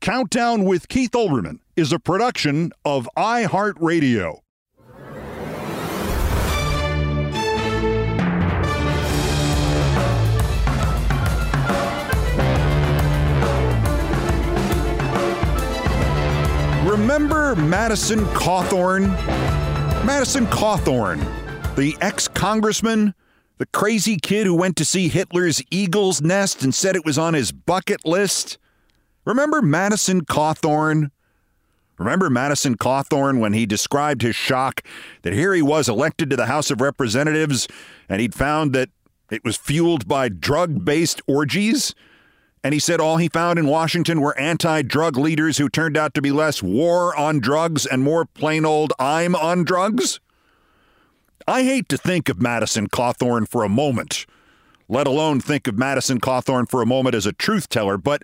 Countdown with Keith Olbermann is a production of iHeartRadio. Remember Madison Cawthorn? Madison Cawthorn, the ex congressman, the crazy kid who went to see Hitler's eagle's nest and said it was on his bucket list? Remember Madison Cawthorn? Remember Madison Cawthorn when he described his shock that here he was elected to the House of Representatives and he'd found that it was fueled by drug based orgies? And he said all he found in Washington were anti drug leaders who turned out to be less war on drugs and more plain old I'm on drugs? I hate to think of Madison Cawthorn for a moment, let alone think of Madison Cawthorn for a moment as a truth teller, but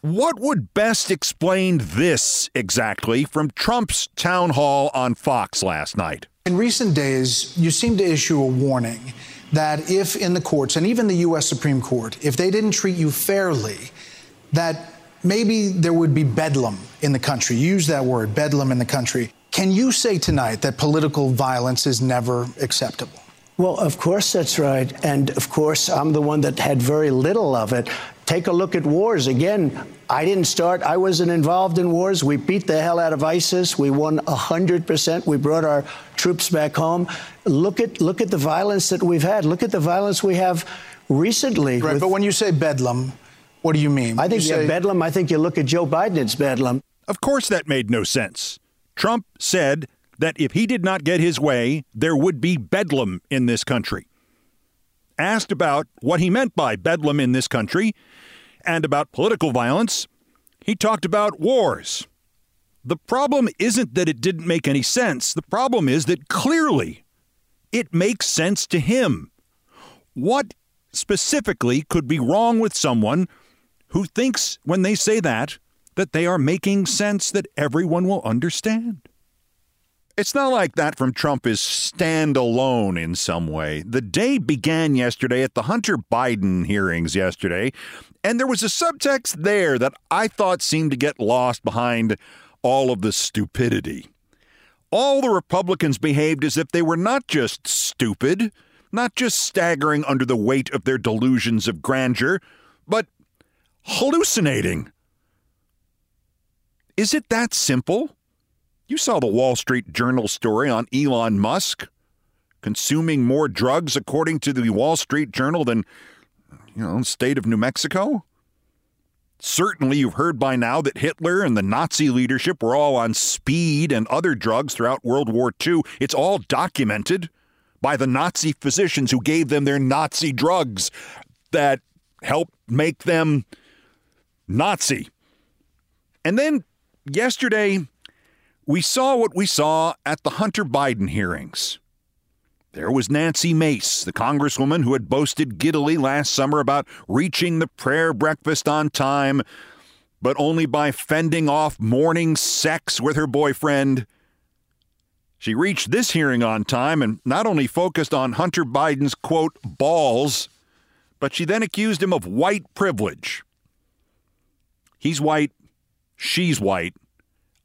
what would best explain this exactly from Trump's town hall on Fox last night? In recent days, you seem to issue a warning that if in the courts and even the U.S. Supreme Court, if they didn't treat you fairly, that maybe there would be bedlam in the country. Use that word, bedlam in the country. Can you say tonight that political violence is never acceptable? Well, of course that's right. And of course, I'm the one that had very little of it. Take a look at wars. Again, I didn't start, I wasn't involved in wars. We beat the hell out of ISIS. We won 100%. We brought our troops back home. Look at, look at the violence that we've had. Look at the violence we have recently. Right, with- but when you say bedlam, what do you mean? I think you you have say, bedlam. I think you look at Joe Biden, it's bedlam. Of course, that made no sense. Trump said that if he did not get his way, there would be bedlam in this country. Asked about what he meant by bedlam in this country and about political violence, he talked about wars. The problem isn't that it didn't make any sense. The problem is that clearly it makes sense to him. What specifically could be wrong with someone who thinks when they say that that they are making sense that everyone will understand? It's not like that from Trump is standalone in some way. The day began yesterday at the Hunter Biden hearings yesterday, and there was a subtext there that I thought seemed to get lost behind all of the stupidity. All the Republicans behaved as if they were not just stupid, not just staggering under the weight of their delusions of grandeur, but hallucinating. Is it that simple? You saw the Wall Street Journal story on Elon Musk consuming more drugs, according to the Wall Street Journal, than, you know, state of New Mexico. Certainly, you've heard by now that Hitler and the Nazi leadership were all on speed and other drugs throughout World War II. It's all documented by the Nazi physicians who gave them their Nazi drugs that helped make them Nazi. And then yesterday, we saw what we saw at the Hunter Biden hearings. There was Nancy Mace, the congresswoman who had boasted giddily last summer about reaching the prayer breakfast on time, but only by fending off morning sex with her boyfriend. She reached this hearing on time and not only focused on Hunter Biden's quote, balls, but she then accused him of white privilege. He's white, she's white.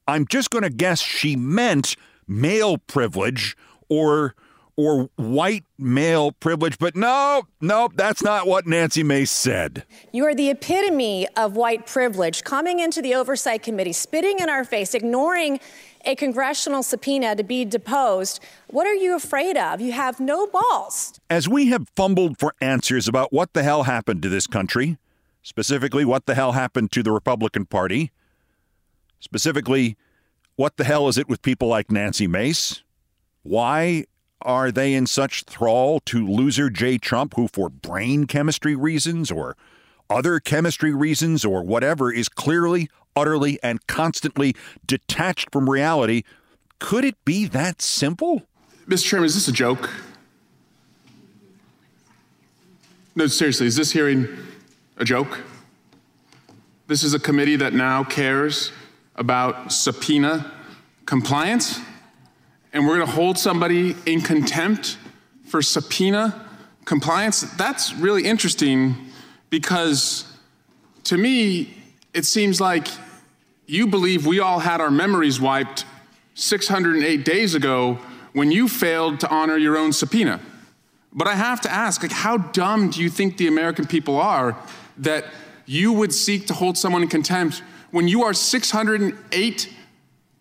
I'm just going to guess she meant male privilege or or white male privilege. But no, no, that's not what Nancy Mace said. You are the epitome of white privilege, coming into the Oversight Committee, spitting in our face, ignoring a congressional subpoena to be deposed. What are you afraid of? You have no balls. As we have fumbled for answers about what the hell happened to this country, specifically what the hell happened to the Republican Party, specifically what the hell is it with people like Nancy Mace? Why are they in such thrall to loser Jay Trump, who, for brain chemistry reasons or other chemistry reasons or whatever, is clearly, utterly, and constantly detached from reality? Could it be that simple? Mr. Chairman, is this a joke? No, seriously, is this hearing a joke? This is a committee that now cares about subpoena compliance? and we're going to hold somebody in contempt for subpoena compliance, that's really interesting because to me, it seems like you believe we all had our memories wiped 608 days ago when you failed to honor your own subpoena. But I have to ask, like, how dumb do you think the American people are that you would seek to hold someone in contempt when you are 608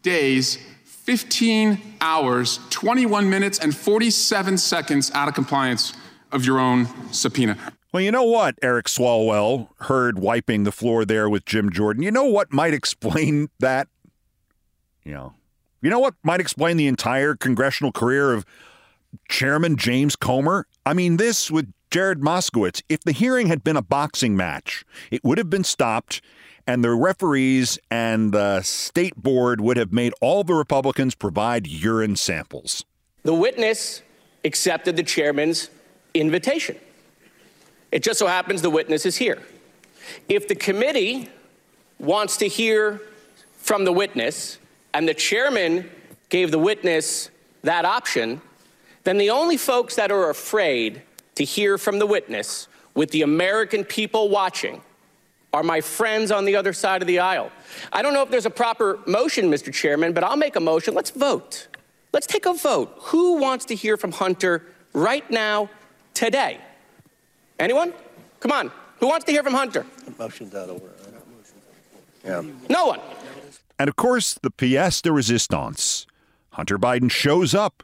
days 15 hours, 21 minutes, and 47 seconds out of compliance of your own subpoena. Well, you know what, Eric Swalwell heard wiping the floor there with Jim Jordan. You know what might explain that? You know, you know what might explain the entire congressional career of Chairman James Comer? I mean, this with Jared Moskowitz. If the hearing had been a boxing match, it would have been stopped and the referees and the state board would have made all the Republicans provide urine samples. The witness accepted the chairman's invitation. It just so happens the witness is here. If the committee wants to hear from the witness and the chairman gave the witness that option, then the only folks that are afraid to hear from the witness with the American people watching are my friends on the other side of the aisle. I don't know if there's a proper motion, Mr. Chairman, but I'll make a motion. Let's vote. Let's take a vote. Who wants to hear from Hunter right now, today? Anyone? Come on. Who wants to hear from Hunter? Motion's out of order. Yeah. No one. And of course, the pièce de resistance. Hunter Biden shows up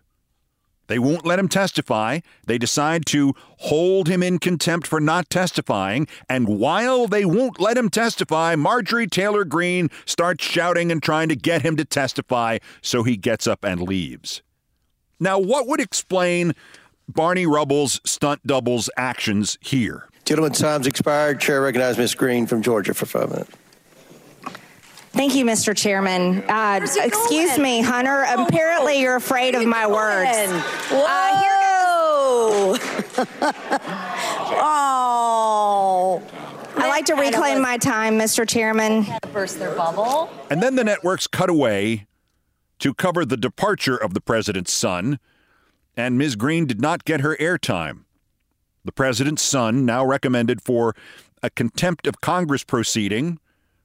they won't let him testify. They decide to hold him in contempt for not testifying. And while they won't let him testify, Marjorie Taylor Greene starts shouting and trying to get him to testify, so he gets up and leaves. Now, what would explain Barney Rubble's stunt double's actions here? Gentleman's time's expired. Chair recognizes Ms. Greene from Georgia for five minutes. Thank you, Mr. Chairman. Uh, excuse going? me, Hunter. Whoa, apparently, you're afraid of my going? words. Whoa! Uh, oh. I like to reclaim my time, Mr. Chairman. Burst their bubble. And then the networks cut away to cover the departure of the president's son, and Ms. Greene did not get her airtime. The president's son now recommended for a contempt of Congress proceeding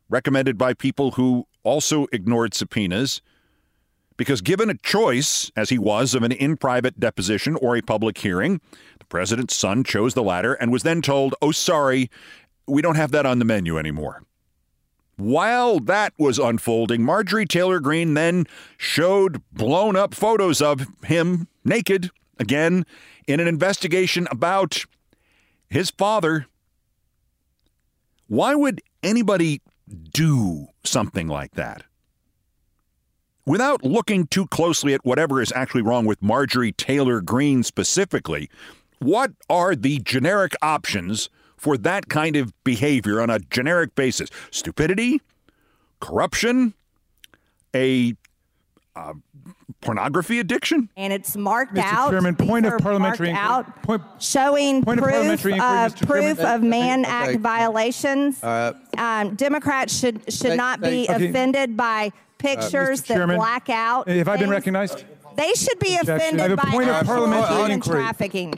recommended by people who also ignored subpoenas. Because given a choice, as he was, of an in private deposition or a public hearing, the president's son chose the latter and was then told, oh, sorry, we don't have that on the menu anymore. While that was unfolding, Marjorie Taylor Greene then showed blown up photos of him naked again in an investigation about his father. Why would anybody do something like that. Without looking too closely at whatever is actually wrong with Marjorie Taylor Greene specifically, what are the generic options for that kind of behavior on a generic basis? Stupidity? Corruption? A uh, pornography addiction? And it's marked Mr. out. Chairman, These point of are parliamentary marked inquiry. out, Point- showing point of parliamentary inquiry, of Mr. proof Chairman. of Man Okay. Act violations. All Um, Democrats should should Thank- not thank- be Okay. offended by pictures Mr. that Chairman, black out. Have I been recognized? They should be Objection. I have offended a by point of parliamentary human inquiry. trafficking.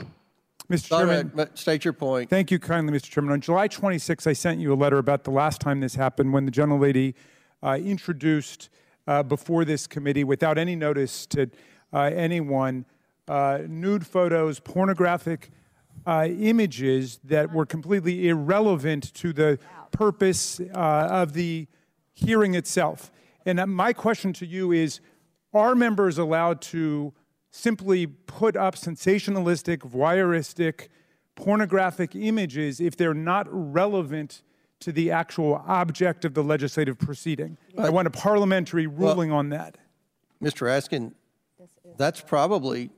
Mr. Chairman, ahead, but state your point. Thank you kindly, Mr. Chairman. On July 26, I sent you a letter about the last time this happened when the gentlelady uh, introduced uh, before this committee, without any notice to uh, anyone, uh, nude photos, pornographic uh, images that were completely irrelevant to the purpose uh, of the hearing itself. And my question to you is are members allowed to simply put up sensationalistic, voyeuristic, pornographic images if they're not relevant to the actual object of the legislative proceeding? I want a parliamentary ruling on that. Mr. Raskin, that's probably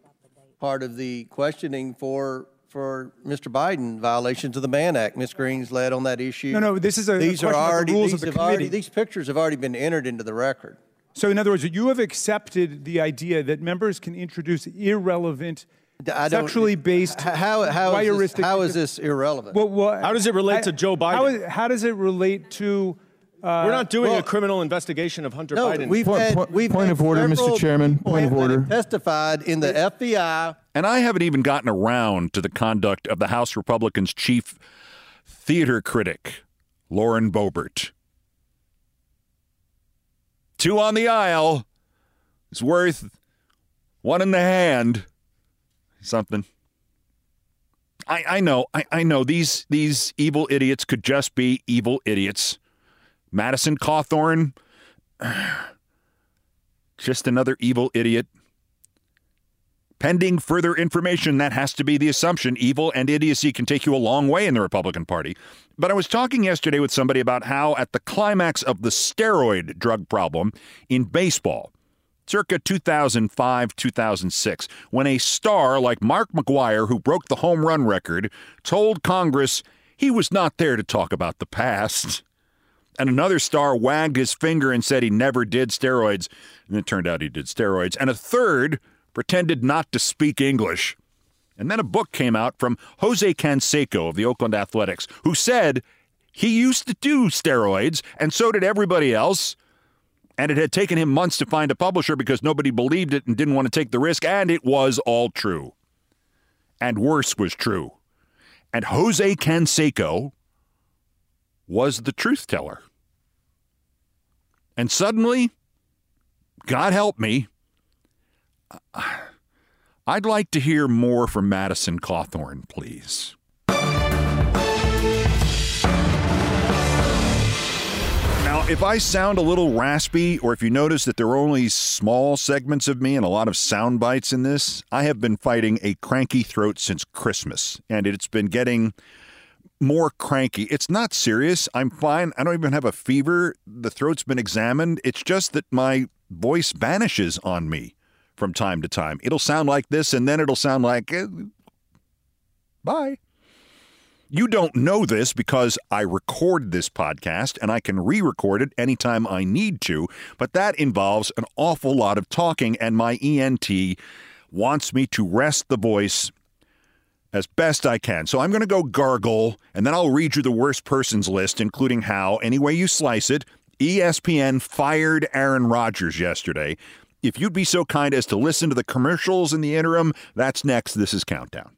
part of the questioning for, for Mr. Biden, violations of the Mann Act. Ms. Greene's led on that issue. No, no, this is a- These are about the already, rules of the have already, committee. these pictures have already been entered into the record. So, in other words, you have accepted the idea that members can introduce irrelevant, I don't- sexually based, How, how is this, how is this irrelevant? Well, well, How does it relate to Joe Biden? How, is, how does it relate to? Uh, We're not doing well- a criminal investigation of Hunter No, Biden. we've Point- had, point- we've point had of order, Mr. Chairman. people Point of order. Testified in the FBI. And I haven't even gotten around to the conduct of the House Republicans' chief theater critic, Lauren Boebert. Two on the aisle is worth one in the hand. Something. I, I know, I, I know these these evil idiots could just be evil idiots. Madison Cawthorn, just another evil idiot. Pending further information, that has to be the assumption. Evil and idiocy can take you a long way in the Republican Party. But I was talking yesterday with somebody about how, at the climax of the steroid drug problem in baseball, circa 2005 2006, when a star like Mark McGwire, who broke the home run record, told Congress he was not there to talk about the past. And another star wagged his finger and said he never did steroids. And it turned out he did steroids. And a third pretended not to speak English. And then a book came out from Jose Canseco of the Oakland Athletics, who said he used to do steroids, and so did everybody else. And it had taken him months to find a publisher because nobody believed it and didn't want to take the risk, and it was all true. And worse was true. And Jose Canseco was the truth teller. And suddenly, God help me, I'd like to hear more from Madison Cawthorn, please. If I sound a little raspy, or if you notice that there are only small segments of me and a lot of sound bites in this, I have been fighting a cranky throat since Christmas, and it's been getting more cranky. It's not serious. I'm fine. I don't even have a fever. The throat's been examined. It's just that my voice vanishes on me from time to time. It'll sound like this, and then it'll sound like, eh, bye. You don't know this because I record this podcast and I can re record it anytime I need to, but that involves an awful lot of talking, and my ENT wants me to rest the voice as best I can. So I'm going to go gargle, and then I'll read you the worst persons list, including how, any way you slice it, ESPN fired Aaron Rodgers yesterday. If you'd be so kind as to listen to the commercials in the interim, that's next. This is Countdown.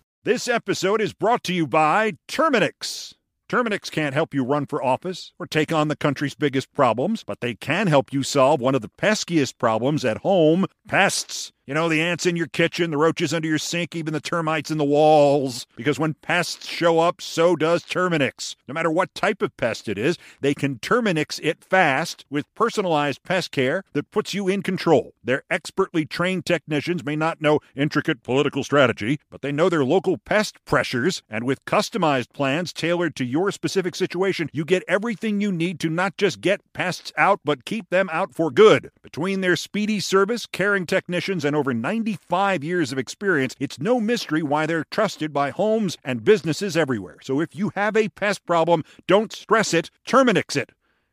This episode is brought to you by Terminix. Terminix can't help you run for office or take on the country's biggest problems, but they can help you solve one of the peskiest problems at home pests. You know, the ants in your kitchen, the roaches under your sink, even the termites in the walls. Because when pests show up, so does Terminix. No matter what type of pest it is, they can Terminix it fast with personalized pest care that puts you in control. Their expertly trained technicians may not know intricate political strategy, but they know their local pest pressures, and with customized plans tailored to your specific situation, you get everything you need to not just get pests out, but keep them out for good. Between their speedy service, caring technicians, and over 95 years of experience, it's no mystery why they're trusted by homes and businesses everywhere. So if you have a pest problem, don't stress it, Terminix it.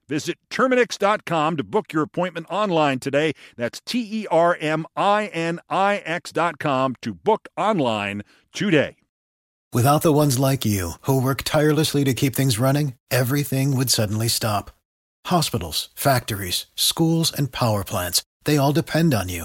Visit Terminix.com to book your appointment online today. That's T E R M I N I X.com to book online today. Without the ones like you, who work tirelessly to keep things running, everything would suddenly stop. Hospitals, factories, schools, and power plants, they all depend on you.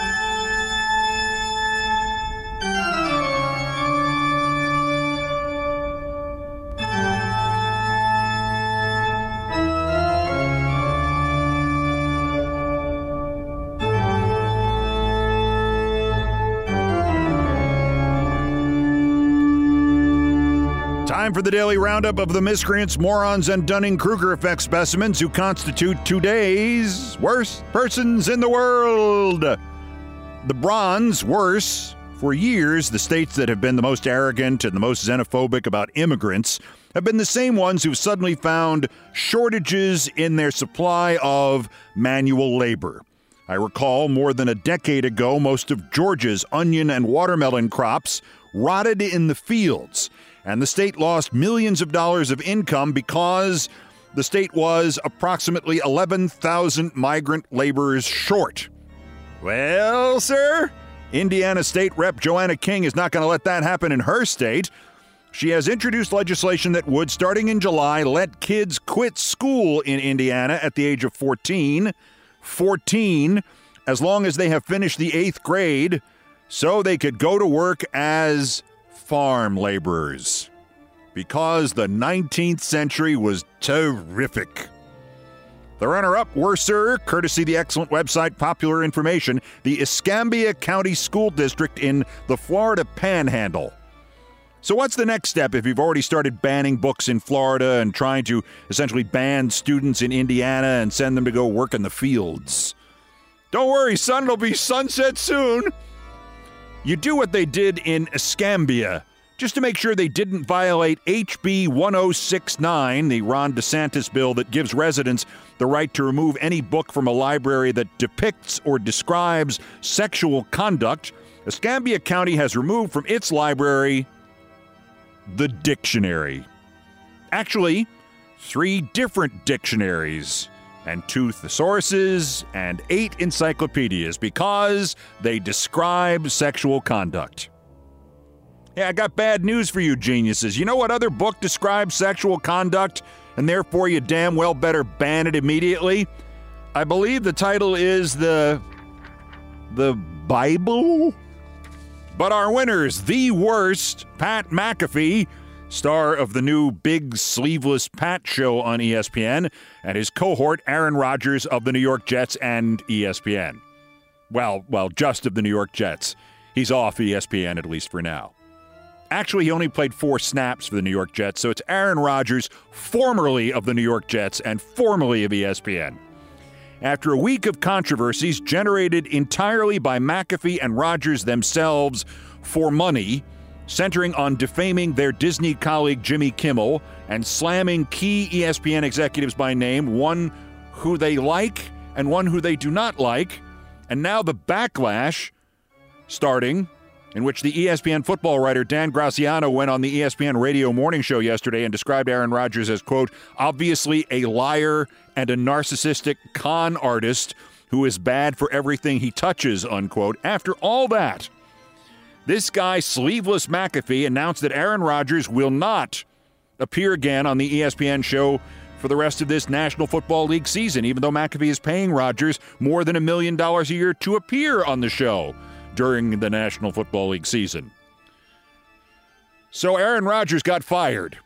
The daily roundup of the miscreants, morons, and Dunning Kruger effect specimens who constitute today's worst persons in the world. The bronze, worse. For years, the states that have been the most arrogant and the most xenophobic about immigrants have been the same ones who've suddenly found shortages in their supply of manual labor. I recall more than a decade ago, most of Georgia's onion and watermelon crops rotted in the fields, and the state lost millions of dollars of income because the state was approximately 11,000 migrant laborers short. Well, sir, Indiana State Rep Joanna King is not going to let that happen in her state. She has introduced legislation that would, starting in July, let kids quit school in Indiana at the age of 14. 14, as long as they have finished the eighth grade, so they could go to work as farm laborers. Because the 19th century was terrific. The runner up, worser, courtesy the excellent website Popular Information, the Escambia County School District in the Florida Panhandle. So, what's the next step if you've already started banning books in Florida and trying to essentially ban students in Indiana and send them to go work in the fields? Don't worry, son, it'll be sunset soon. You do what they did in Escambia, just to make sure they didn't violate HB 1069, the Ron DeSantis bill that gives residents the right to remove any book from a library that depicts or describes sexual conduct. Escambia County has removed from its library the dictionary. Actually, three different dictionaries, and two thesauruses, and eight encyclopedias because they describe sexual conduct. Yeah, I got bad news for you geniuses. You know what other book describes sexual conduct, and therefore you damn well better ban it immediately? I believe the title is the. the Bible? But our winners, the worst, Pat McAfee, star of the new Big Sleeveless Pat show on ESPN, and his cohort, Aaron Rodgers of the New York Jets and ESPN. Well, well, just of the New York Jets. He's off ESPN at least for now. Actually, he only played four snaps for the New York Jets, so it's Aaron Rodgers, formerly of the New York Jets and formerly of ESPN. After a week of controversies generated entirely by McAfee and Rodgers themselves for money, centering on defaming their Disney colleague Jimmy Kimmel and slamming key ESPN executives by name, one who they like and one who they do not like, and now the backlash starting in which the ESPN football writer Dan Graziano went on the ESPN radio morning show yesterday and described Aaron Rodgers as, quote, obviously a liar and a narcissistic con artist who is bad for everything he touches, unquote. After all that, this guy, Sleeveless McAfee, announced that Aaron Rodgers will not appear again on the ESPN show for the rest of this National Football League season, even though McAfee is paying Rodgers more than a million dollars a year to appear on the show during the National Football League season. So Aaron Rodgers got fired.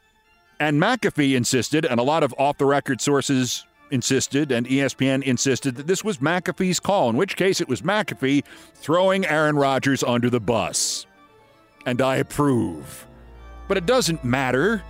And McAfee insisted, and a lot of off the record sources insisted, and ESPN insisted that this was McAfee's call, in which case it was McAfee throwing Aaron Rodgers under the bus. And I approve. But it doesn't matter.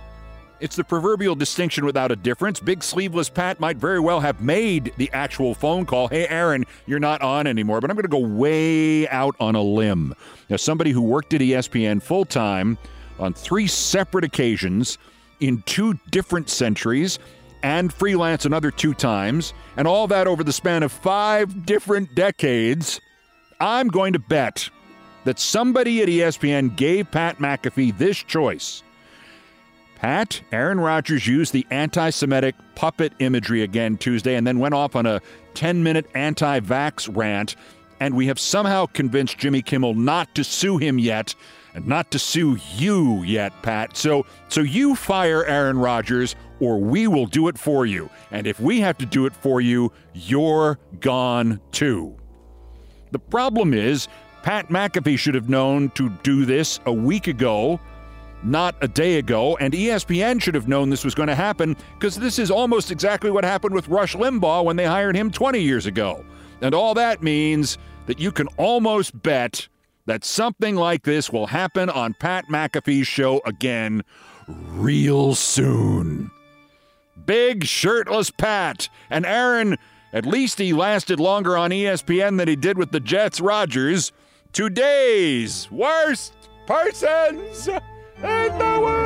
It's the proverbial distinction without a difference. Big Sleeveless Pat might very well have made the actual phone call. Hey, Aaron, you're not on anymore. But I'm going to go way out on a limb. Now, somebody who worked at ESPN full time on three separate occasions in two different centuries and freelance another two times, and all that over the span of five different decades, I'm going to bet that somebody at ESPN gave Pat McAfee this choice. Pat, Aaron Rodgers used the anti Semitic puppet imagery again Tuesday and then went off on a 10 minute anti vax rant. And we have somehow convinced Jimmy Kimmel not to sue him yet and not to sue you yet, Pat. So, so you fire Aaron Rodgers or we will do it for you. And if we have to do it for you, you're gone too. The problem is, Pat McAfee should have known to do this a week ago, not a day ago, and ESPN should have known this was going to happen because this is almost exactly what happened with Rush Limbaugh when they hired him 20 years ago. And all that means that you can almost bet that something like this will happen on Pat McAfee's show again real soon. Big shirtless Pat and Aaron. At least he lasted longer on ESPN than he did with the Jets. Rodgers, today's worst persons in the world.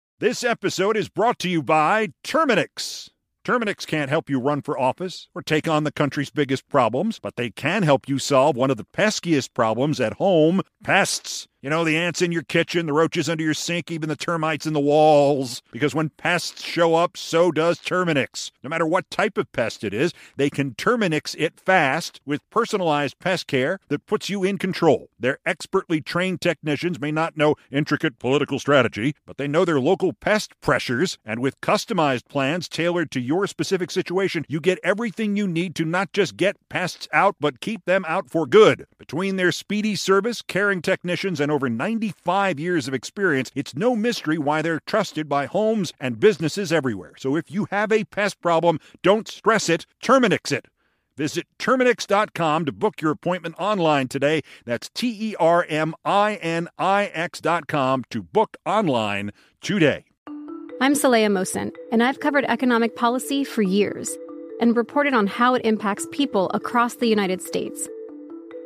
This episode is brought to you by Terminix. Terminix can't help you run for office or take on the country's biggest problems, but they can help you solve one of the peskiest problems at home pests. You know, the ants in your kitchen, the roaches under your sink, even the termites in the walls. Because when pests show up, so does Terminix. No matter what type of pest it is, they can Terminix it fast with personalized pest care that puts you in control. Their expertly trained technicians may not know intricate political strategy, but they know their local pest pressures, and with customized plans tailored to your specific situation, you get everything you need to not just get pests out, but keep them out for good. Between their speedy service, caring technicians, and over 95 years of experience, it's no mystery why they're trusted by homes and businesses everywhere. So if you have a pest problem, don't stress it, Terminix it. Visit Terminix.com to book your appointment online today. That's T E R M I N I X.com to book online today. I'm Saleha Mohsin, and I've covered economic policy for years and reported on how it impacts people across the United States.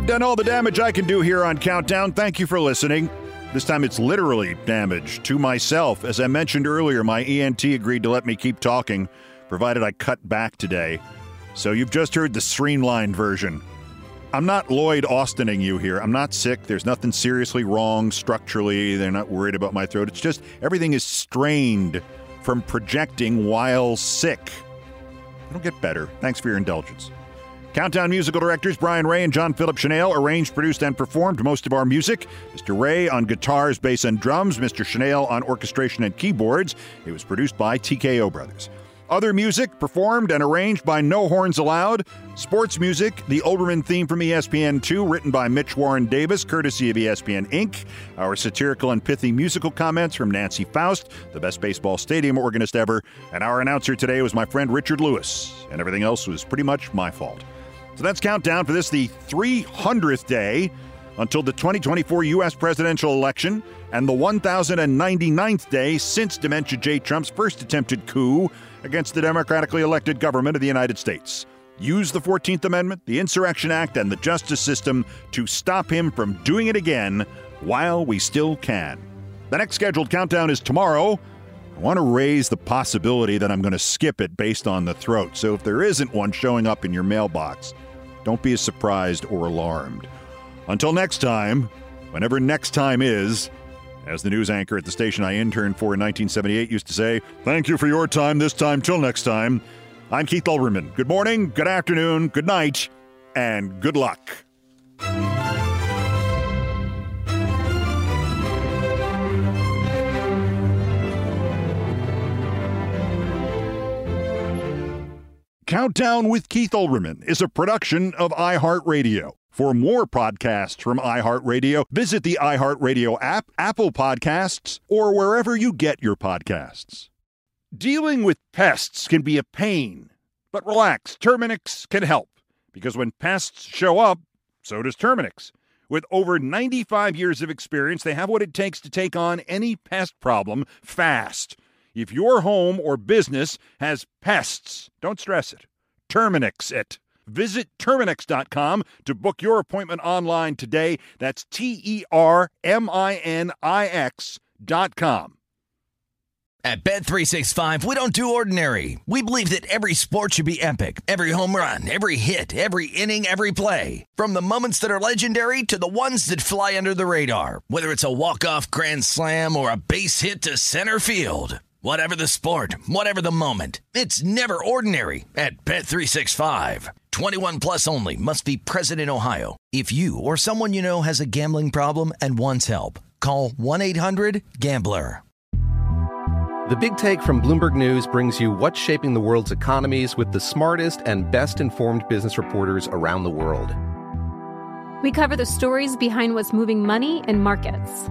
I've done all the damage I can do here on Countdown. Thank you for listening. This time it's literally damage to myself. As I mentioned earlier, my ENT agreed to let me keep talking, provided I cut back today. So you've just heard the streamlined version. I'm not Lloyd Austining you here. I'm not sick. There's nothing seriously wrong structurally. They're not worried about my throat. It's just everything is strained from projecting while sick. It'll get better. Thanks for your indulgence. Countdown musical directors Brian Ray and John Philip Shenale arranged, produced, and performed most of our music. Mr. Ray on guitars, bass, and drums. Mr. Shenale on orchestration and keyboards. It was produced by TKO Brothers. Other music performed and arranged by No Horns Allowed. Sports music, the Olbermann theme from ESPN2, written by Mitch Warren Davis, courtesy of ESPN Inc. Our satirical and pithy musical comments from Nancy Faust, the best baseball stadium organist ever. And our announcer today was my friend Richard Lewis. And everything else was pretty much my fault. So that's countdown for this, the 300th day until the 2024 U.S. presidential election and the 1099th day since Dementia J. Trump's first attempted coup against the democratically elected government of the United States. Use the 14th Amendment, the Insurrection Act, and the justice system to stop him from doing it again while we still can. The next scheduled countdown is tomorrow. I want to raise the possibility that I'm going to skip it based on the throat. So if there isn't one showing up in your mailbox, don't be as surprised or alarmed. Until next time, whenever next time is, as the news anchor at the station I interned for in 1978 used to say, thank you for your time this time till next time. I'm Keith Olbermann. Good morning, good afternoon, good night, and good luck. Countdown with Keith Olbermann is a production of iHeartRadio. For more podcasts from iHeartRadio, visit the iHeartRadio app, Apple Podcasts, or wherever you get your podcasts. Dealing with pests can be a pain, but relax, Terminix can help. Because when pests show up, so does Terminix. With over 95 years of experience, they have what it takes to take on any pest problem fast. If your home or business has pests, don't stress it. Terminix it. Visit Terminix.com to book your appointment online today. That's T E R M I N I X.com. At Bet 365, we don't do ordinary. We believe that every sport should be epic. Every home run, every hit, every inning, every play. From the moments that are legendary to the ones that fly under the radar. Whether it's a walk-off grand slam or a base hit to center field. Whatever the sport, whatever the moment, it's never ordinary at Bet365. 21 plus only must be present in Ohio. If you or someone you know has a gambling problem and wants help, call 1-800-GAMBLER. The Big Take from Bloomberg News brings you what's shaping the world's economies with the smartest and best informed business reporters around the world. We cover the stories behind what's moving money and markets